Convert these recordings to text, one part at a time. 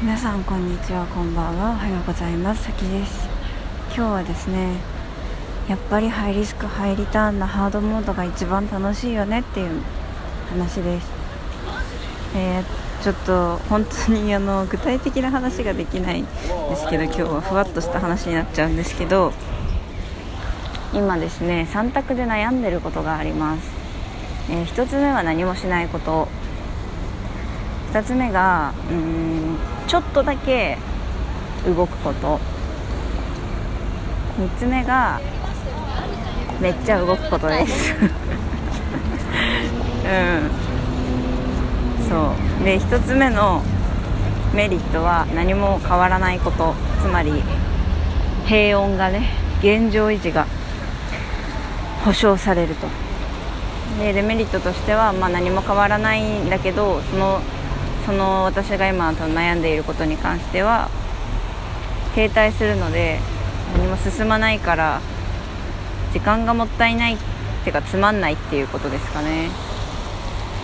皆さんこんにちはこんばんは。おはようございます。さきです。今日はですねやっぱりハイリスクハイリターンなハードモードが一番楽しいよねっていう話です。えー、ちょっと本当にあの具体的な話ができないんですけど今日はふわっとした話になっちゃうんですけど今ですね3択で悩んでることがあります、えー、1つ目は何もしないこと。2つ目がうんちょっとだけ動くこと。3つ目がめっちゃ動くことです。うん。そう。で1つ目のメリットは何も変わらないこと。つまり平穏がね現状維持が保証されると。でデメリットとしては、まあ、何も変わらないんだけどそのその私が今悩んでいることに関しては停滞するので何も進まないから時間がもったいないっていうかつまんないっていうことですかね。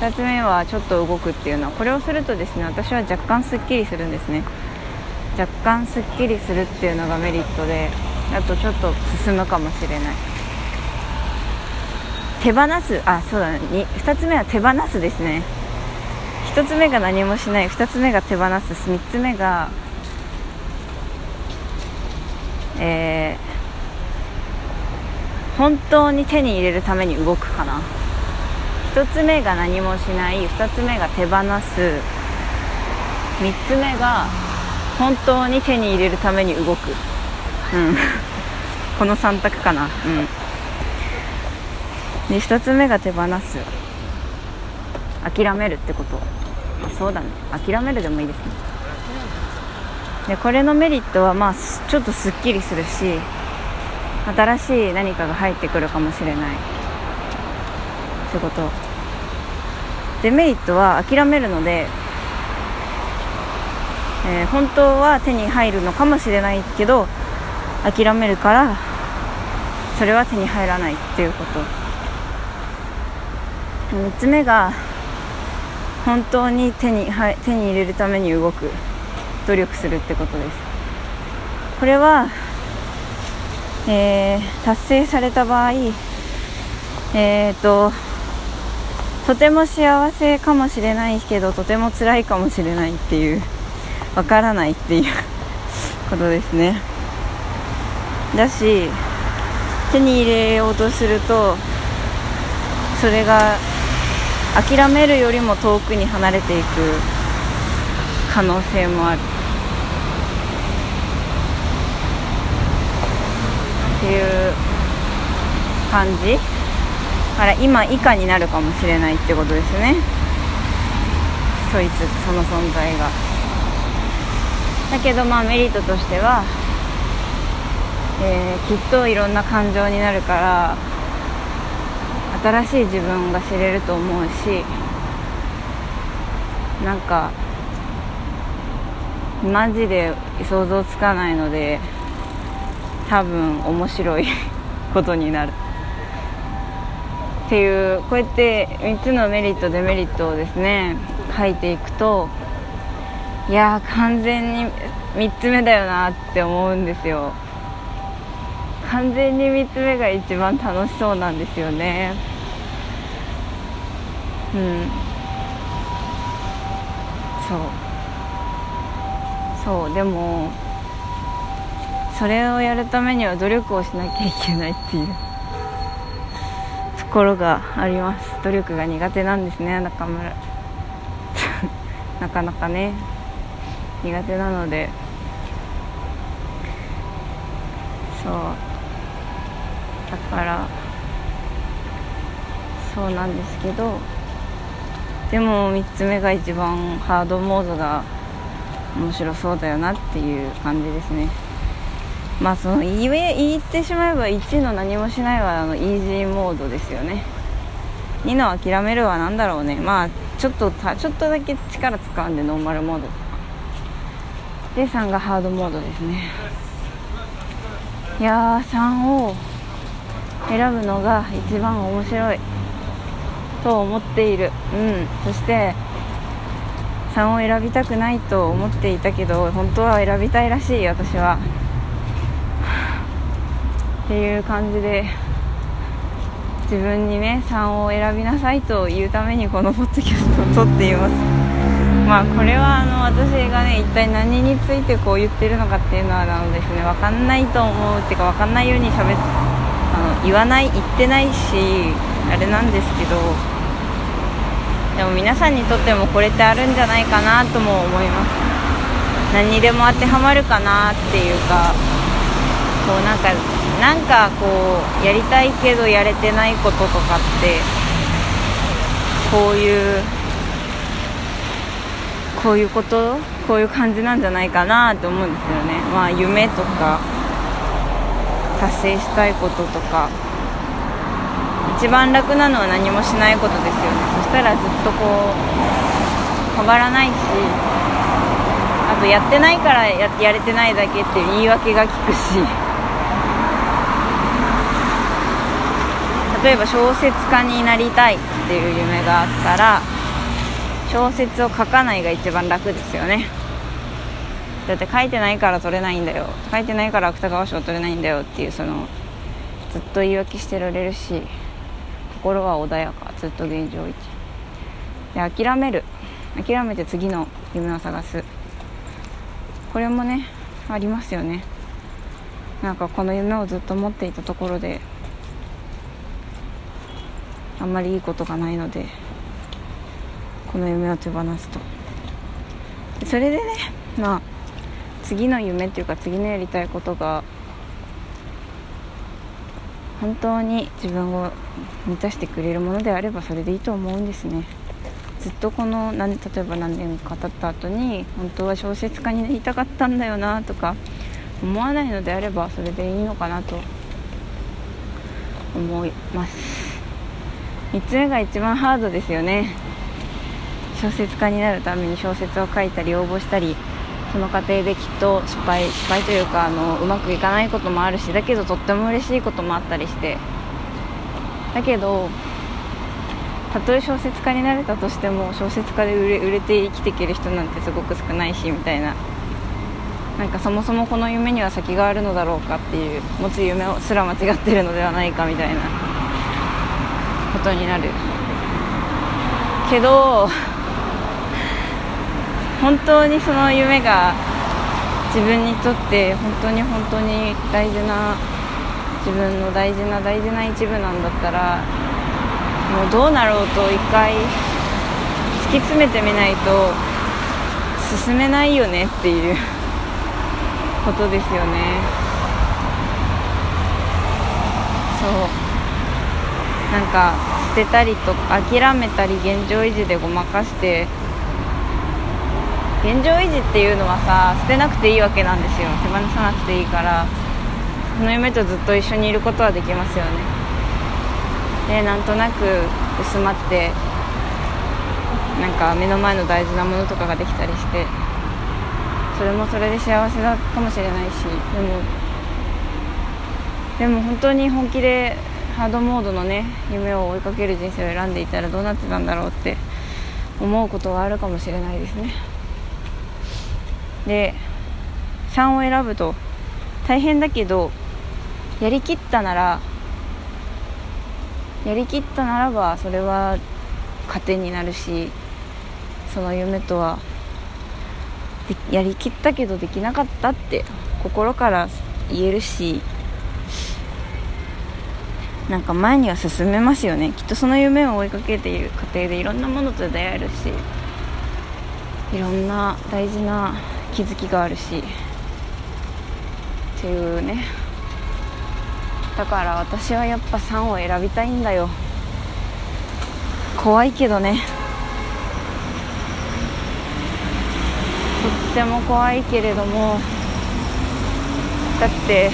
2つ目はちょっと動くっていうのはこれをするとですね私は若干すっきりするんですね。若干すっきりするっていうのがメリットであとちょっと進むかもしれない。手放すあそうだね。2, 2つ目は手放すですね。1つ目が何もしない2つ目が手放す3つ目がえー、本当に手に入れるために動くかな。1つ目が何もしない2つ目が手放す3つ目が本当に手に入れるために動く。うん。この3択かな。うん。で1つ目が手放す。諦めるってこと。そうだね。諦めるでもいいですね。でこれのメリットはまあちょっとすっきりするし新しい何かが入ってくるかもしれない。ってこと。デメリットは諦めるので、えー、本当は手に入るのかもしれないけど諦めるからそれは手に入らないっていうこと。3つ目が本当に手にはい手に入れるために動く努力するってことです。これは、えー、達成された場合えーと、とても幸せかもしれないけどとても辛いかもしれないっていうわからないっていうことですね。だし手に入れようとするとそれが諦めるよりも遠くに離れていく可能性もある。っていう感じ。から今以下になるかもしれないってことですね。そいつその存在が。だけどまあメリットとしては、えー、きっといろんな感情になるから新しい自分が知れると思うしなんかマジで想像つかないので多分面白い ことになる。っていうこうやって3つのメリットデメリットをですね書いていくといや完全に3つ目だよなって思うんですよ。完全に3つ目が一番楽しそうなんですよね。うん。そう。そうでもそれをやるためには努力をしなきゃいけないっていう。ところがあります。努力が苦手なんですね中村。なかなかね。苦手なので。そう。だからそうなんですけどでも3つ目が一番ハードモードが面白そうだよなっていう感じですね。まあその言言ってしまえば1の何もしないはあのイージーモードですよね。2の諦めるは何だろうね。まあちょっとちょっとだけ力使うんでノーマルモードで3がハードモードですね。いやー3を選ぶのが一番面白いと思っている、うん、そして3を選びたくないと思っていたけど本当は選びたいらしい私は。っていう感じで自分にね3を選びなさいと言うためにこのポッドキャストを撮っています。まあこれはあの私がね一体何についてこう言ってるのかっていうのはあのですね分かんないと思うっていうか分かんないようにしゃべあの言わない言ってないしあれなんですけどでも皆さんにとってもこれってあるんじゃないかなとも思います。何にでも当てはまるかなっていうかこうなんかなんかこうやりたいけどやれてないこととかってこういうこういうこと？こういう感じなんじゃないかなと思うんですよね。まあ夢とか達成したいこととか一番楽なのは何もしないことですよね。そしたらずっとこう変わらないしあとやってないからややれてないだけっていう言い訳が効くし。例えば小説家になりたいっていう夢があったら小説を書かないが一番楽ですよね。だって書いてないから取れないんだよ。書いてないから芥川賞取れないんだよっていうそのずっと言い訳してられるし心は穏やか。ずっと現状維持。で諦める。諦めて次の夢を探す。これもねありますよね。なんかこの夢をずっと持っていたところであんまりいいことがないのでこの夢を手放すと。それでねまあ次の夢っていうか次のやりたいことが本当に自分を満たしてくれるものであればそれでいいと思うんですね。ずっとこの何例えば何年か経った後に本当は小説家になりたかったんだよなとか思わないのであればそれでいいのかなと思います。3つ目が一番ハードですよね。小説家になるために小説を書いたり応募したりその過程できっと失敗失敗というかあのうまくいかないこともあるしだけどとっても嬉しいこともあったりして。だけどたとえ小説家になれたとしても小説家で売れ売れて生きていける人なんてすごく少ないしみたいな。なんかそもそもこの夢には先があるのだろうかっていう持つ夢すら間違ってるのではないかみたいなことになる。けど本当にその夢が自分にとって本当に本当に大事な自分の大事な大事な一部なんだったらもうどうなろうと一回突き詰めてみないと進めないよねっていうことですよね。そう。なんか捨てたりとか諦めたり現状維持でごまかして現状維持っていうのはさ捨てなくていいわけなんですよ。手放さなくていいから。その夢とずっと一緒にいることはできますよね。でなんとなく薄まってなんか目の前の大事なものとかができたりして。それもそれで幸せだかもしれないし。でもでも本当に本気でハードモードのね夢を追いかける人生を選んでいたらどうなってたんだろうって思うことはあるかもしれないですね。で3を選ぶと大変だけどやりきったならやりきったならばそれは糧になるしその夢とはやりきったけどできなかったって心から言えるしなんか前には進めますよね。きっとその夢を追いかけている過程でいろんなものと出会えるしいろんな大事な気づきがあるし。っていうね。だから私はやっぱ3を選びたいんだよ。怖いけどね。とっても怖いけれども。だって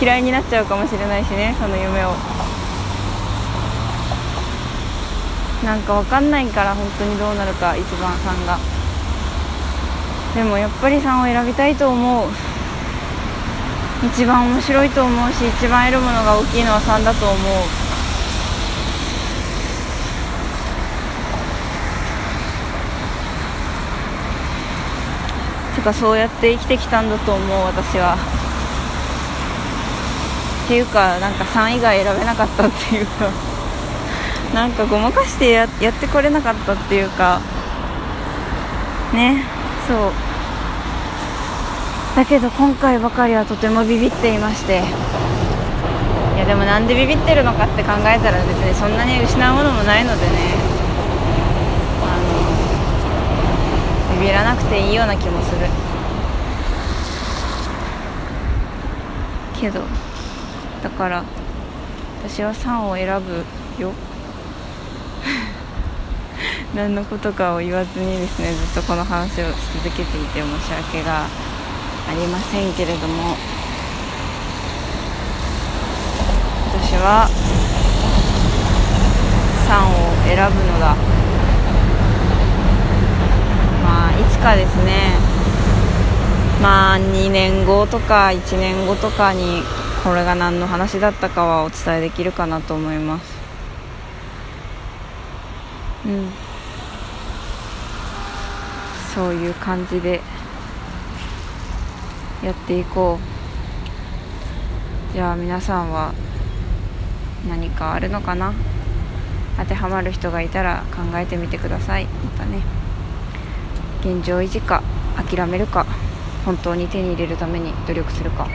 嫌いになっちゃうかもしれないしねその夢を。なんか分かんないから本当にどうなるか1番3が。でもやっぱり3を選びたいと思う。一番面白いと思うし一番得るものが大きいのは3だと思う。てかそうやって生きてきたんだと思う私は。っていうかなんか3以外選べなかったっていうか。なんかごまかしてややってこれなかったっていうか。ね。そう。だけど今回ばかりはとてもビビっていまして。いやでもなんでビビってるのかって考えたら別にそんなに失うものもないのでね。あのビビらなくていいような気もする。けどだから私は3を選ぶよ。何のことかを言わずにですねずっとこの話をし続けていて申し訳がありませんけれども。私は3を選ぶのだ。まあいつかですね。まあ2年後とか1年後とかにこれが何の話だったかはお伝えできるかなと思います。うん。そういう感じでやっていこう。じゃあ皆さんは何かあるのかな？当てはまる人がいたら考えてみてください。またね。現状維持か諦めるか本当に手に入れるために努力するか。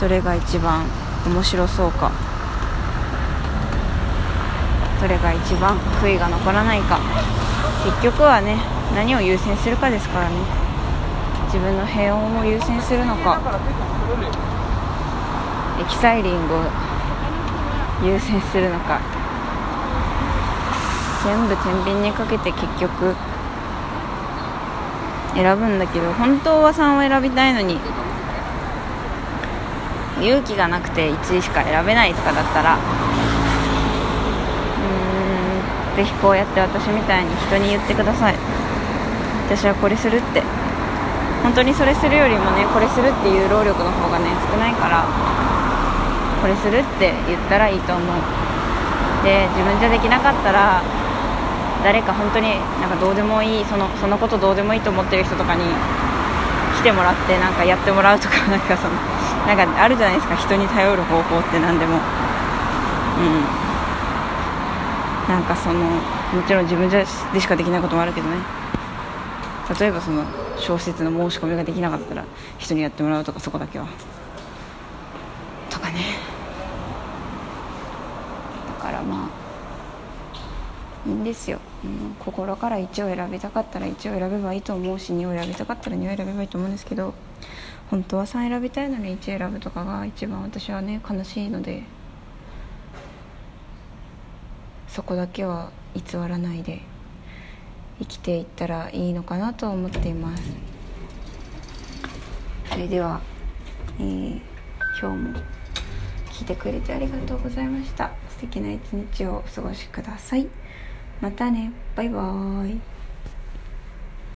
どれが一番面白そうか。どれが一番悔いが残らないか。結局はね何を優先するかですからね。自分の平穏を優先するのか。エキサイリングを優先するのか。全部天秤にかけて結局選ぶんだけど本当は3を選びたいのに勇気がなくて1位しか選べないとかだったらぜひこうやって私みたいに人に言ってください。私はこれするって。本当にそれするよりもねこれするっていう労力の方がね少ないからこれするって言ったらいいと思う。で自分じゃできなかったら誰か本当になんかどうでもいいそのそのことどうでもいいと思ってる人とかに来てもらってなんかやってもらうとかなんかそのなんかあるじゃないですか。人に頼る方法って何でも。うん。なんかそのもちろん自分でしかできないこともあるけどね。例えばその小説の申し込みができなかったら人にやってもらうとかそこだけは。とかね。だからまあいいんですよ、うん、心から1を選びたかったら1を選べばいいと思うし2を選びたかったら2を選べばいいと思うんですけど本当は3選びたいのに1選ぶとかが一番私はね悲しいので。そこだけは偽らないで生きていったらいいのかなと思っています。それでは、えー、今日も聞いてくれてありがとうございました。素敵な一日をお過ごしください。またね。バイバーイ。